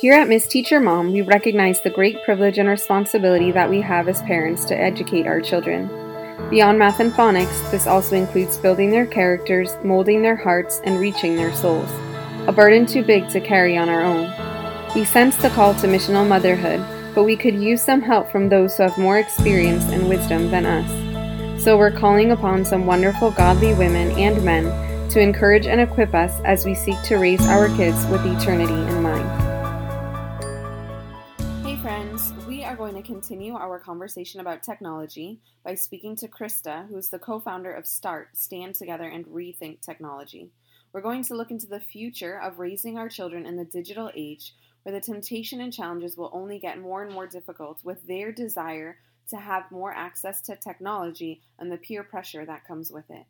Here at Miss Teacher Mom, we recognize the great privilege and responsibility that we have as parents to educate our children. Beyond math and phonics, this also includes building their characters, molding their hearts, and reaching their souls. A burden too big to carry on our own. We sense the call to missional motherhood, but we could use some help from those who have more experience and wisdom than us. So we're calling upon some wonderful godly women and men to encourage and equip us as we seek to raise our kids with eternity in mind. Are going to continue our conversation about technology by speaking to Krista, who is the co founder of START Stand Together and Rethink Technology. We're going to look into the future of raising our children in the digital age where the temptation and challenges will only get more and more difficult with their desire to have more access to technology and the peer pressure that comes with it.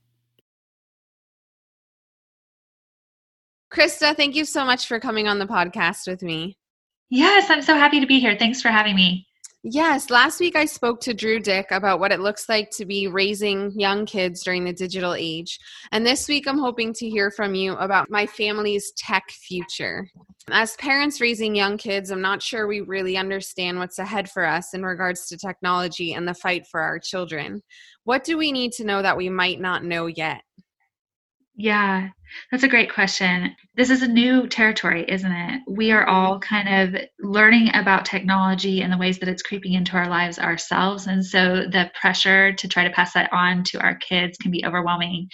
Krista, thank you so much for coming on the podcast with me. Yes, I'm so happy to be here. Thanks for having me. Yes, last week I spoke to Drew Dick about what it looks like to be raising young kids during the digital age. And this week I'm hoping to hear from you about my family's tech future. As parents raising young kids, I'm not sure we really understand what's ahead for us in regards to technology and the fight for our children. What do we need to know that we might not know yet? Yeah, that's a great question. This is a new territory, isn't it? We are all kind of learning about technology and the ways that it's creeping into our lives ourselves. And so the pressure to try to pass that on to our kids can be overwhelming.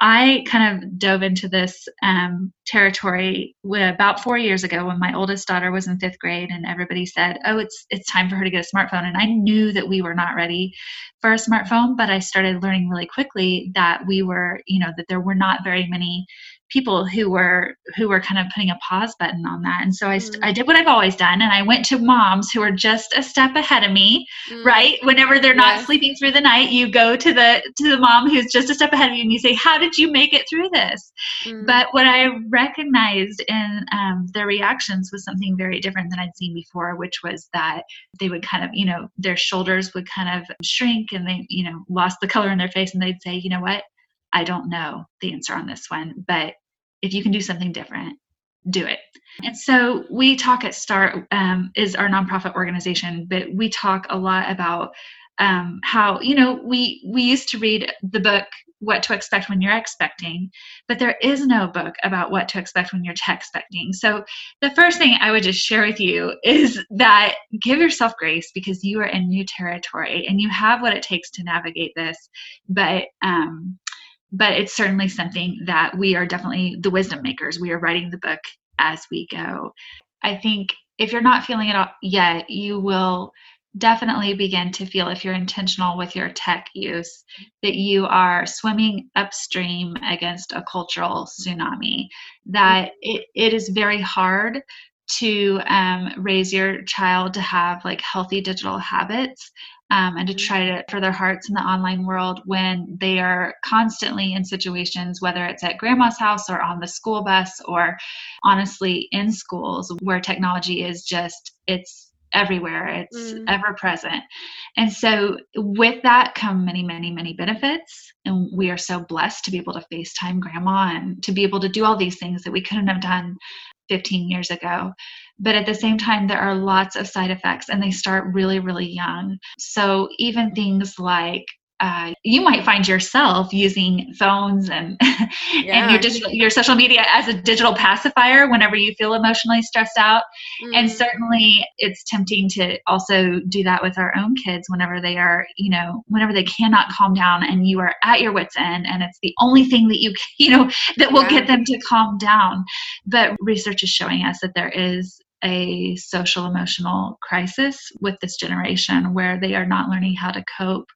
I kind of dove into this um, territory about four years ago when my oldest daughter was in fifth grade, and everybody said, "Oh, it's it's time for her to get a smartphone." And I knew that we were not ready for a smartphone, but I started learning really quickly that we were, you know, that there were not very many people who were who were kind of putting a pause button on that and so I, mm. I did what i've always done and i went to moms who are just a step ahead of me mm. right whenever they're not yes. sleeping through the night you go to the to the mom who's just a step ahead of you and you say how did you make it through this mm. but what i recognized in um, their reactions was something very different than i'd seen before which was that they would kind of you know their shoulders would kind of shrink and they you know lost the color in their face and they'd say you know what I don't know the answer on this one, but if you can do something different, do it. And so we talk at Start um, is our nonprofit organization, but we talk a lot about um, how you know we we used to read the book what to expect when you're expecting but there is no book about what to expect when you're expecting so the first thing i would just share with you is that give yourself grace because you are in new territory and you have what it takes to navigate this but um, but it's certainly something that we are definitely the wisdom makers. We are writing the book as we go. I think if you're not feeling it yet, you will definitely begin to feel if you're intentional with your tech use that you are swimming upstream against a cultural tsunami that it, it is very hard to um, raise your child to have like healthy digital habits um, and to try to for their hearts in the online world when they are constantly in situations whether it's at grandma's house or on the school bus or honestly in schools where technology is just it's everywhere it's mm. ever present and so with that come many many many benefits and we are so blessed to be able to facetime grandma and to be able to do all these things that we couldn't have done 15 years ago but at the same time there are lots of side effects and they start really really young so even things like uh, you might find yourself using phones and yeah. and your digital your social media as a digital pacifier whenever you feel emotionally stressed out mm. and certainly it's tempting to also do that with our own kids whenever they are you know whenever they cannot calm down and you are at your wits end and it's the only thing that you you know that will yeah. get them to calm down but research is showing us that there is a social emotional crisis with this generation where they are not learning how to cope.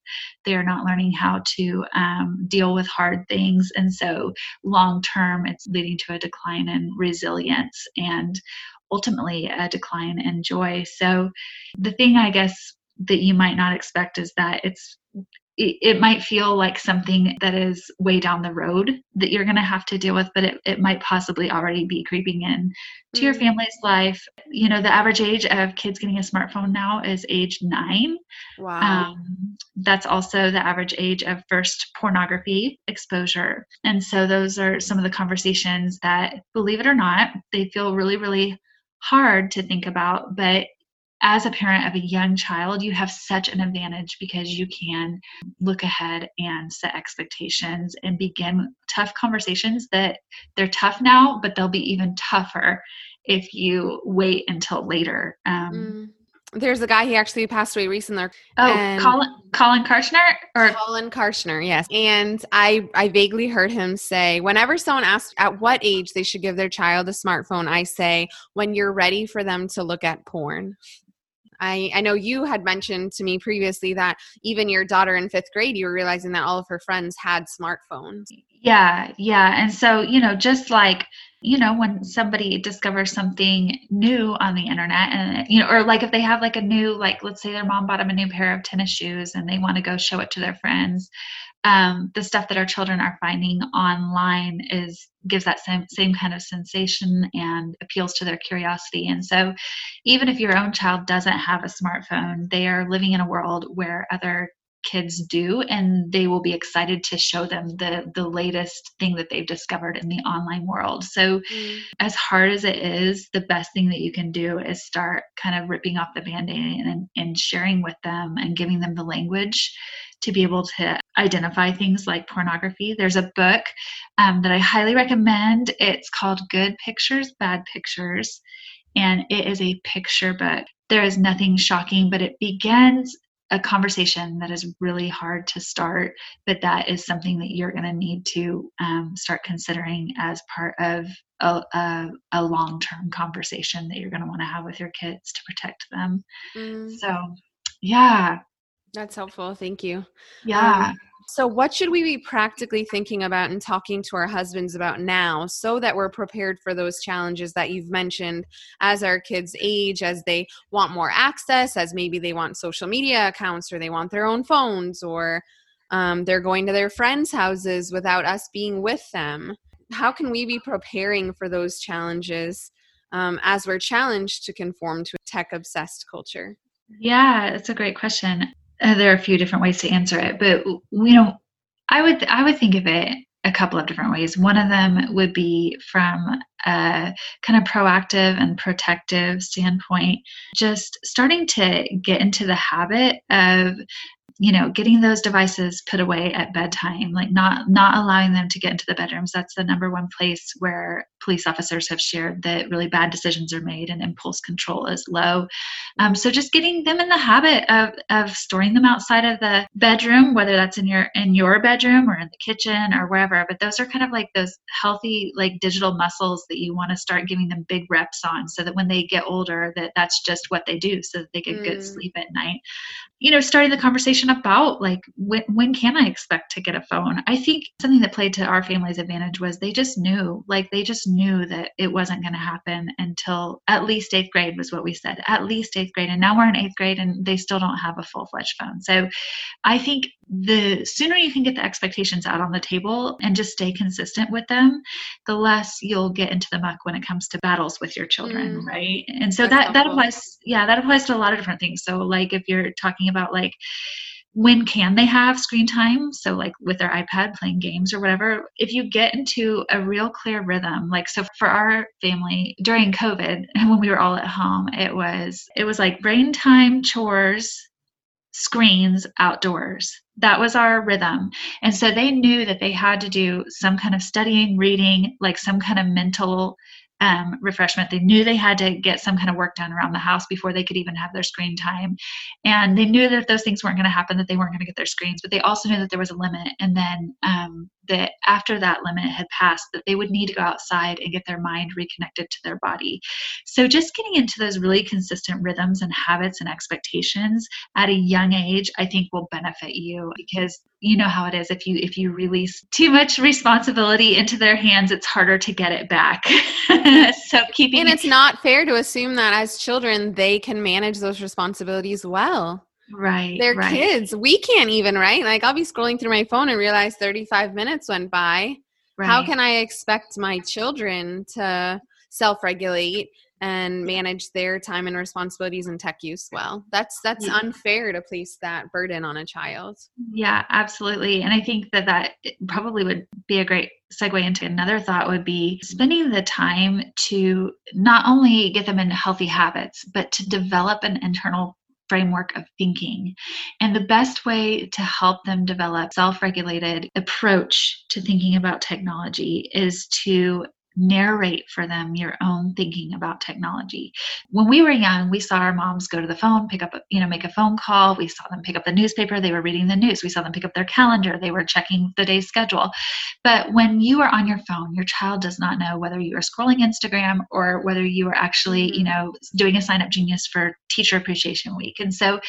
They are not learning how to um, deal with hard things. And so long term it's leading to a decline in resilience and ultimately a decline in joy. So the thing i guess that you might not expect is that it's it, might feel like something that is way down the road that you're going to have to deal with, but it, it might possibly already be creeping in to your mm. family's life. You know, the average age of kids getting a smartphone now is age nine. Wow. Um, that's also the average age of first pornography exposure. And so those are some of the conversations that, believe it or not, they feel really, really hard to think about, but as a parent of a young child, you have such an advantage because you can look ahead and set expectations and begin tough conversations that they're tough now, but they'll be even tougher if you wait until later. Um, mm. There's a guy he actually passed away recently. Oh, Colin Colin Kartchner or Colin Kartchner, yes. And I I vaguely heard him say whenever someone asks at what age they should give their child a smartphone, I say when you're ready for them to look at porn. I, I know you had mentioned to me previously that even your daughter in fifth grade, you were realizing that all of her friends had smartphones. Yeah, yeah. And so, you know, just like, you know, when somebody discovers something new on the internet and, you know, or like if they have like a new, like, let's say their mom bought them a new pair of tennis shoes and they want to go show it to their friends um, the stuff that our children are finding online is gives that same same kind of sensation and appeals to their curiosity. And so, even if your own child doesn't have a smartphone, they are living in a world where other kids do and they will be excited to show them the the latest thing that they've discovered in the online world so mm. as hard as it is the best thing that you can do is start kind of ripping off the band-aid and, and sharing with them and giving them the language to be able to identify things like pornography. There's a book um, that I highly recommend. It's called Good Pictures, Bad Pictures, and it is a picture book. There is nothing shocking, but it begins a conversation that is really hard to start, but that is something that you're going to need to um, start considering as part of a, a, a long term conversation that you're going to want to have with your kids to protect them. Mm. So, yeah, that's helpful. Thank you. Yeah. Um, so, what should we be practically thinking about and talking to our husbands about now so that we're prepared for those challenges that you've mentioned as our kids age, as they want more access, as maybe they want social media accounts or they want their own phones or um, they're going to their friends' houses without us being with them? How can we be preparing for those challenges um, as we're challenged to conform to a tech obsessed culture? Yeah, it's a great question. Uh, there are a few different ways to answer it, but you know, I would I would think of it a couple of different ways. One of them would be from a kind of proactive and protective standpoint, just starting to get into the habit of you know getting those devices put away at bedtime like not not allowing them to get into the bedrooms. That's the number one place where police officers have shared that really bad decisions are made and impulse control is low. Um, so just getting them in the habit of of storing them outside of the bedroom whether that's in your in your bedroom or in the kitchen or wherever but those are kind of like those healthy like digital muscles that you want to start giving them big reps on so that when they get older that that's just what they do so that they get mm. good sleep at night. You know starting the conversation about like when, when can i expect to get a phone i think something that played to our family's advantage was they just knew like they just knew that it wasn't going to happen until at least eighth grade was what we said at least eighth grade and now we're in eighth grade and they still don't have a full-fledged phone so i think the sooner you can get the expectations out on the table and just stay consistent with them the less you'll get into the muck when it comes to battles with your children mm. right and so That's that helpful. that applies yeah that applies to a lot of different things so like if you're talking about like when can they have screen time? So like with their ipad playing games or whatever if you get into a real clear rhythm like so for our family during covid and when we were all at home it was it was like brain time chores screens outdoors. That was our rhythm. And so they knew that they had to do some kind of studying reading like some kind of mental um, refreshment. They knew they had to get some kind of work done around the house before they could even have their screen time. And they knew that if those things weren't going to happen, that they weren't going to get their screens, but they also knew that there was a limit. And then um, that after that limit had passed, that they would need to go outside and get their mind reconnected to their body. So just getting into those really consistent rhythms and habits and expectations at a young age, I think will benefit you because you know how it is. If you if you release too much responsibility into their hands it's harder to get it back. So keeping and it's not fair to assume that as children they can manage those responsibilities well right they're right. kids we can't even right like i'll be scrolling through my phone and realize 35 minutes went by right. how can i expect my children to self regulate and manage their time and responsibilities and tech use well. That's that's unfair to place that burden on a child. Yeah, absolutely. And I think that that probably would be a great segue into another thought would be spending the time to not only get them into healthy habits, but to develop an internal framework of thinking. And the best way to help them develop self-regulated approach to thinking about technology is to narrate for them your own thinking about technology. When we were young, we saw our moms go to the phone, pick up, a, you know, make a phone call. We saw them pick up the newspaper. They were reading the news. We saw them pick up their calendar. They were checking the day's schedule. But when you are on your phone, your child does not know whether you are scrolling Instagram or whether you are actually, you mm-hmm. know, doing a SignUpGenius for Teacher Appreciation Week. And so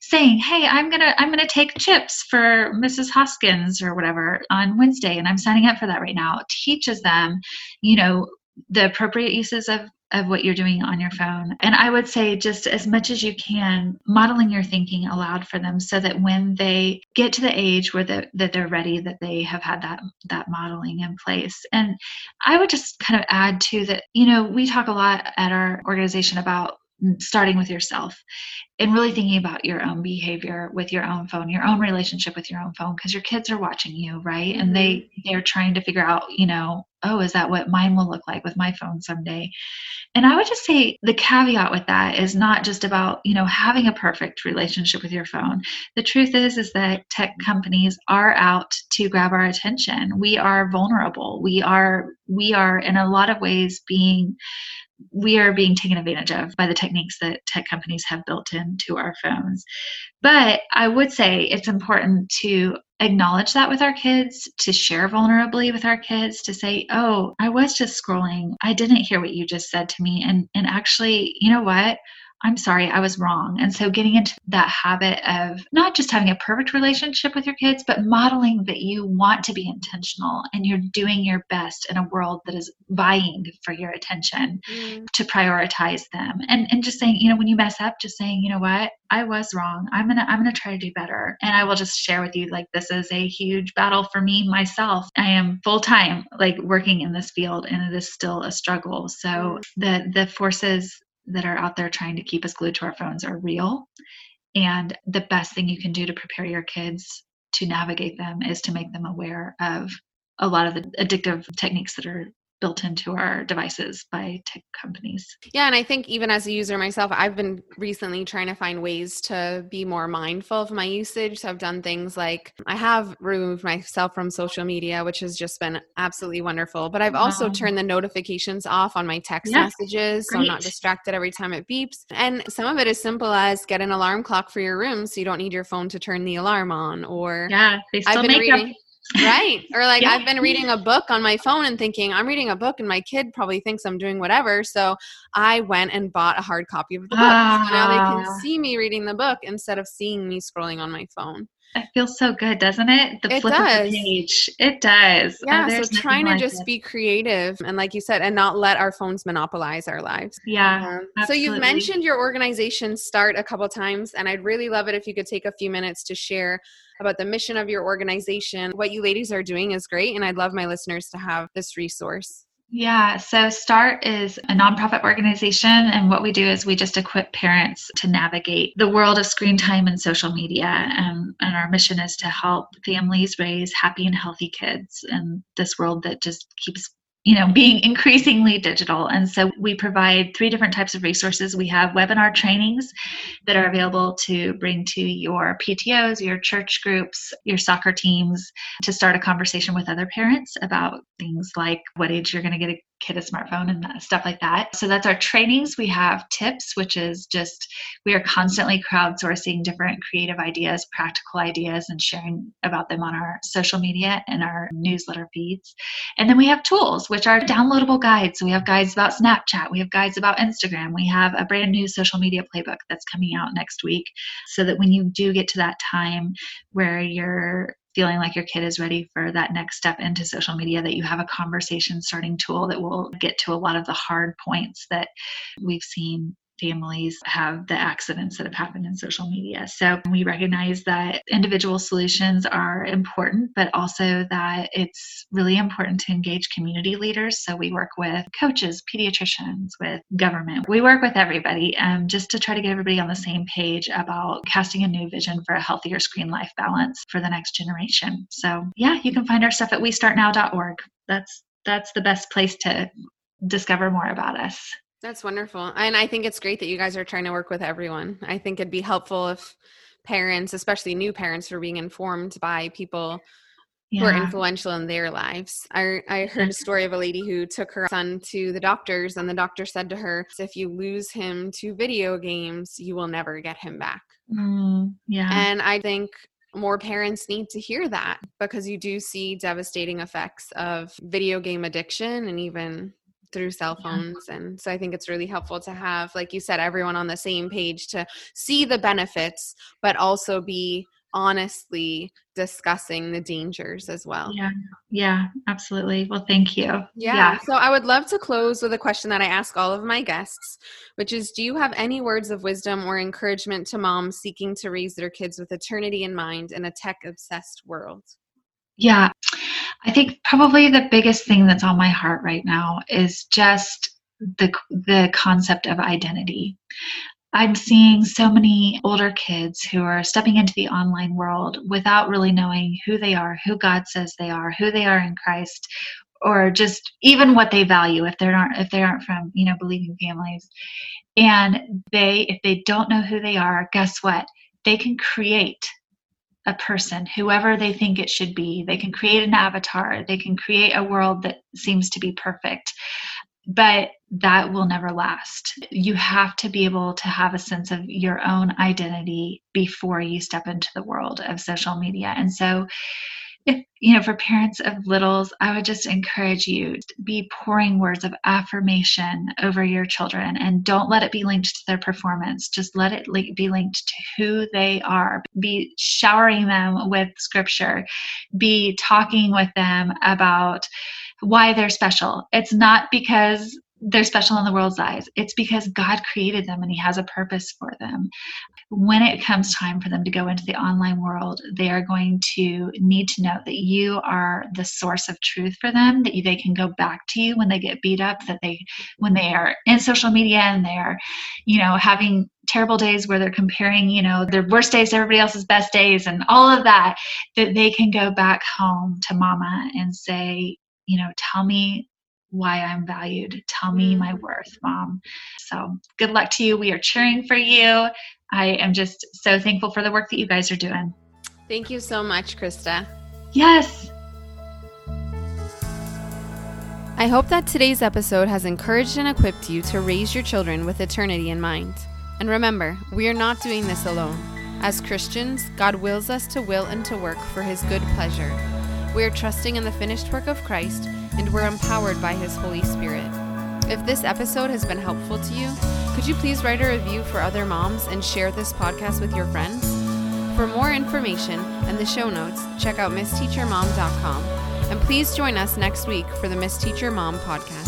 saying, "Hey, I'm going to I'm going to take chips for Mrs. Hoskins or whatever on Wednesday and I'm signing up for that right now." teaches them, you you know the appropriate uses of of what you're doing on your phone. And I would say just as much as you can, modeling your thinking aloud for them so that when they get to the age where the, that they're ready, that they have had that that modeling in place. And I would just kind of add to that, you know, we talk a lot at our organization about starting with yourself and really thinking about your own behavior with your own phone your own relationship with your own phone because your kids are watching you right mm-hmm. and they mm-hmm. they're trying to figure out you know oh is that what mine will look like with my phone someday and i would just say the caveat with that is not just about you know having a perfect relationship with your phone the truth is is that tech companies are out to grab our attention we are vulnerable we are we are in a lot of ways being we are being taken advantage of by the techniques that tech companies have built into our phones. But I would say it's important to acknowledge that with our kids, to share vulnerably with our kids, to say, "Oh, I was just scrolling. I didn't hear what you just said to me." And and actually, you know what? I'm sorry, I was wrong. And so getting into that habit of not just having a perfect relationship with your kids, but modeling that you want to be intentional and you're doing your best in a world that is vying for your attention mm. to prioritize them. And and just saying, you know, when you mess up, just saying, you know what, I was wrong. I'm gonna I'm gonna try to do better. And I will just share with you like this is a huge battle for me myself. I am full time like working in this field and it is still a struggle. So mm. the the forces that are out there trying to keep us glued to our phones are real. And the best thing you can do to prepare your kids to navigate them is to make them aware of a lot of the addictive techniques that are built into our devices by tech companies. Yeah, and I think even as a user myself, I've been recently trying to find ways to be more mindful of my usage. So I've done things like I have removed myself from social media, which has just been absolutely wonderful. But I've also turned the notifications off on my text yeah, messages so I'm not distracted every time it beeps. And some of it is simple as get an alarm clock for your room so you don't need your phone to turn the alarm on or Yeah, they still make reading, up right or like yeah. i've been reading a book on my phone and thinking i'm reading a book and my kid probably thinks i'm doing whatever so i went and bought a hard copy of the book so now they can ah. see me reading the book instead of seeing me scrolling on my phone it feels so good, doesn't it? The it flip does. of the page. It does. Yeah. Oh, so trying to just it. be creative and, like you said, and not let our phones monopolize our lives. Yeah. Um, so you've mentioned your organization start a couple times, and I'd really love it if you could take a few minutes to share about the mission of your organization. What you ladies are doing is great, and I'd love my listeners to have this resource. Yeah, so START is a nonprofit organization, and what we do is we just equip parents to navigate the world of screen time and social media. And, and our mission is to help families raise happy and healthy kids in this world that just keeps you know being increasingly digital. And so we provide three different types of resources. We have webinar trainings that are available to bring to your ptos your church groups your soccer teams to start a conversation with other parents about things like what age you're going to get a kid a smartphone and stuff like that. So that's our trainings. We have tips, which is just we are constantly crowdsourcing different creative ideas, practical ideas, and sharing about them on our social media and our newsletter feeds. And then we have tools, which are downloadable guides. So we have guides about Snapchat, we have guides about Instagram, we have a brand new social media playbook that's coming out next week so that when you do get to that time where you're feeling like your kid is ready for that next step into social media that you have a conversation starting tool that will get to a lot of the hard points that we've seen families have the accidents that have happened in social media. So we recognize that individual solutions are important, but also that it's really important to engage community leaders. So we work with coaches, pediatricians, with government. We work with everybody um, just to try to get everybody on the same page about casting a new vision for a healthier screen life balance for the next generation. So yeah, you can find our stuff at westartnow.org. That's that's the best place to discover more about us. That's wonderful. And I think it's great that you guys are trying to work with everyone. I think it'd be helpful if parents, especially new parents, were being informed by people yeah. who are influential in their lives. I, I heard a story of a lady who took her son to the doctors, and the doctor said to her, If you lose him to video games, you will never get him back. Mm, yeah. And I think more parents need to hear that because you do see devastating effects of video game addiction and even through cell phones yeah. and so i think it's really helpful to have like you said everyone on the same page to see the benefits but also be honestly discussing the dangers as well. Yeah. Yeah absolutely. Well thank you. Yeah. yeah so i would love to close with a question that i ask all of my guests which is do you have any words of wisdom or encouragement to moms seeking to raise their kids with eternity in mind in a tech obsessed world? Yeah I think probably the biggest thing that's on my heart right now is just the the concept of identity. I'm seeing so many older kids who are stepping into the online world without really knowing who they are, who God says they are, who they are in Christ, or just even what they value if they're not if they aren't from, you know, believing families. And they if they don't know who they are, guess what? They can create a person, whoever they think it should be. They can create an avatar, they can create a world that seems to be perfect, but that will never last. You have to be able to have a sense of your own identity before you step into the world of social media. And so if you know for parents of littles i would just encourage you to be pouring words of affirmation over your children and don't let it be linked to their performance. Just let it be linked to who they are. Be showering them with scripture. Be talking with them about why they're special. It's not because they're special in the world's eyes. It's because God created them and He has a purpose for them. When it comes time for them to go into the online world, they are going to need to know that you are the source of truth for them, that they can go back to you when they get beat up, that they, when they are in social media and they are, you know, having terrible days where they're comparing, you know, their worst days to everybody else's best days and all of that, that they can go back home to mama and say, you know, tell me why I'm valued. Tell me my mm. worth, mom. So good luck to you. We are cheering for you. I am just so thankful for the work that you guys are doing. Thank you so much, Krista. Yes. I hope that today's episode has encouraged and equipped you to raise your children with eternity in mind. And remember, we are not doing this alone. As Christians, God wills us to will and to work for His good pleasure. We are trusting in the finished work of Christ and we're empowered by His Holy Spirit. If this episode has been helpful to you, could you please write a review for other moms and share this podcast with your friends? For more information and the show notes, check out missteachermom.com. And please join us next week for the Miss Teacher Mom podcast.